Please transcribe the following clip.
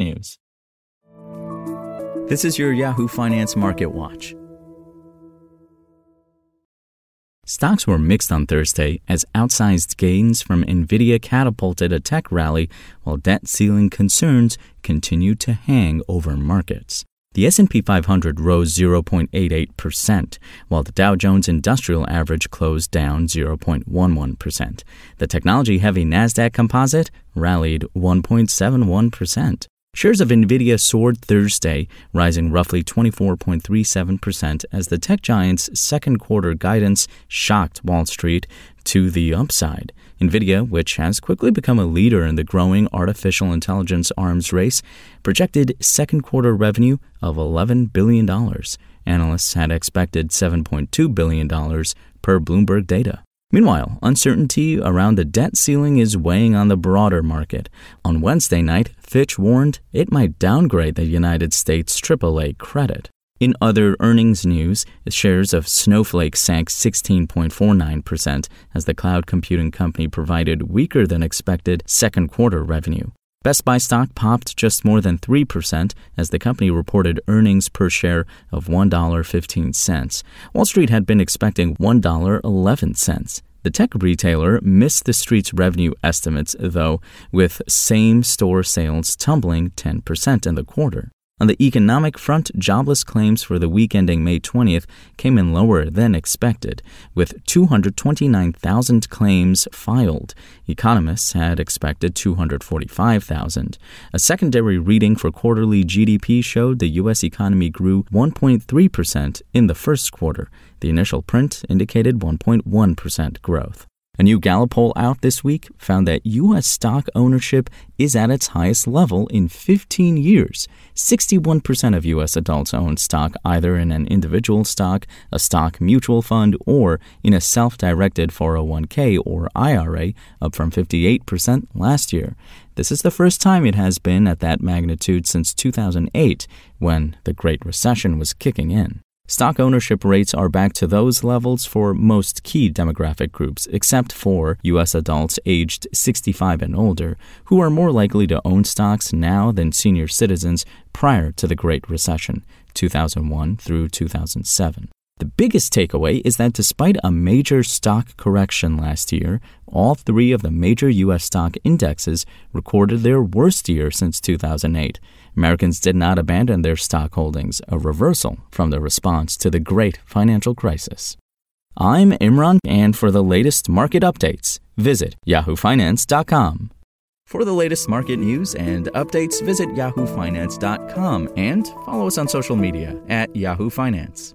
technews. This is your Yahoo Finance Market Watch. Stocks were mixed on Thursday as outsized gains from Nvidia catapulted a tech rally while debt ceiling concerns continued to hang over markets. The S&P 500 rose 0.88%, while the Dow Jones Industrial Average closed down 0.11%. The technology-heavy Nasdaq Composite rallied 1.71%. Shares of Nvidia soared Thursday, rising roughly 24.37% as the tech giant's second quarter guidance shocked Wall Street to the upside. Nvidia, which has quickly become a leader in the growing artificial intelligence arms race, projected second quarter revenue of $11 billion. Analysts had expected $7.2 billion per Bloomberg data. Meanwhile, uncertainty around the debt ceiling is weighing on the broader market. On Wednesday night, Fitch warned it might downgrade the United States AAA credit. In other earnings news, shares of Snowflake sank 16.49% as the cloud computing company provided weaker than expected second quarter revenue. Best Buy stock popped just more than 3% as the company reported earnings per share of $1.15. Wall Street had been expecting $1.11. The tech retailer missed the street's revenue estimates, though, with same store sales tumbling 10% in the quarter. On the economic front, jobless claims for the week ending May 20th came in lower than expected, with 229,000 claims filed. Economists had expected 245,000. A secondary reading for quarterly GDP showed the U.S. economy grew 1.3% in the first quarter. The initial print indicated 1.1% growth. A new Gallup poll out this week found that U.S. stock ownership is at its highest level in 15 years. 61% of U.S. adults own stock either in an individual stock, a stock mutual fund, or in a self directed 401k or IRA, up from 58% last year. This is the first time it has been at that magnitude since 2008, when the Great Recession was kicking in. Stock ownership rates are back to those levels for most key demographic groups, except for U.S. adults aged 65 and older, who are more likely to own stocks now than senior citizens prior to the Great Recession, 2001 through 2007. The biggest takeaway is that despite a major stock correction last year, all three of the major U.S. stock indexes recorded their worst year since 2008. Americans did not abandon their stock holdings, a reversal from the response to the great financial crisis. I'm Imran, and for the latest market updates, visit yahoofinance.com. For the latest market news and updates, visit yahoofinance.com and follow us on social media at Yahoo Finance.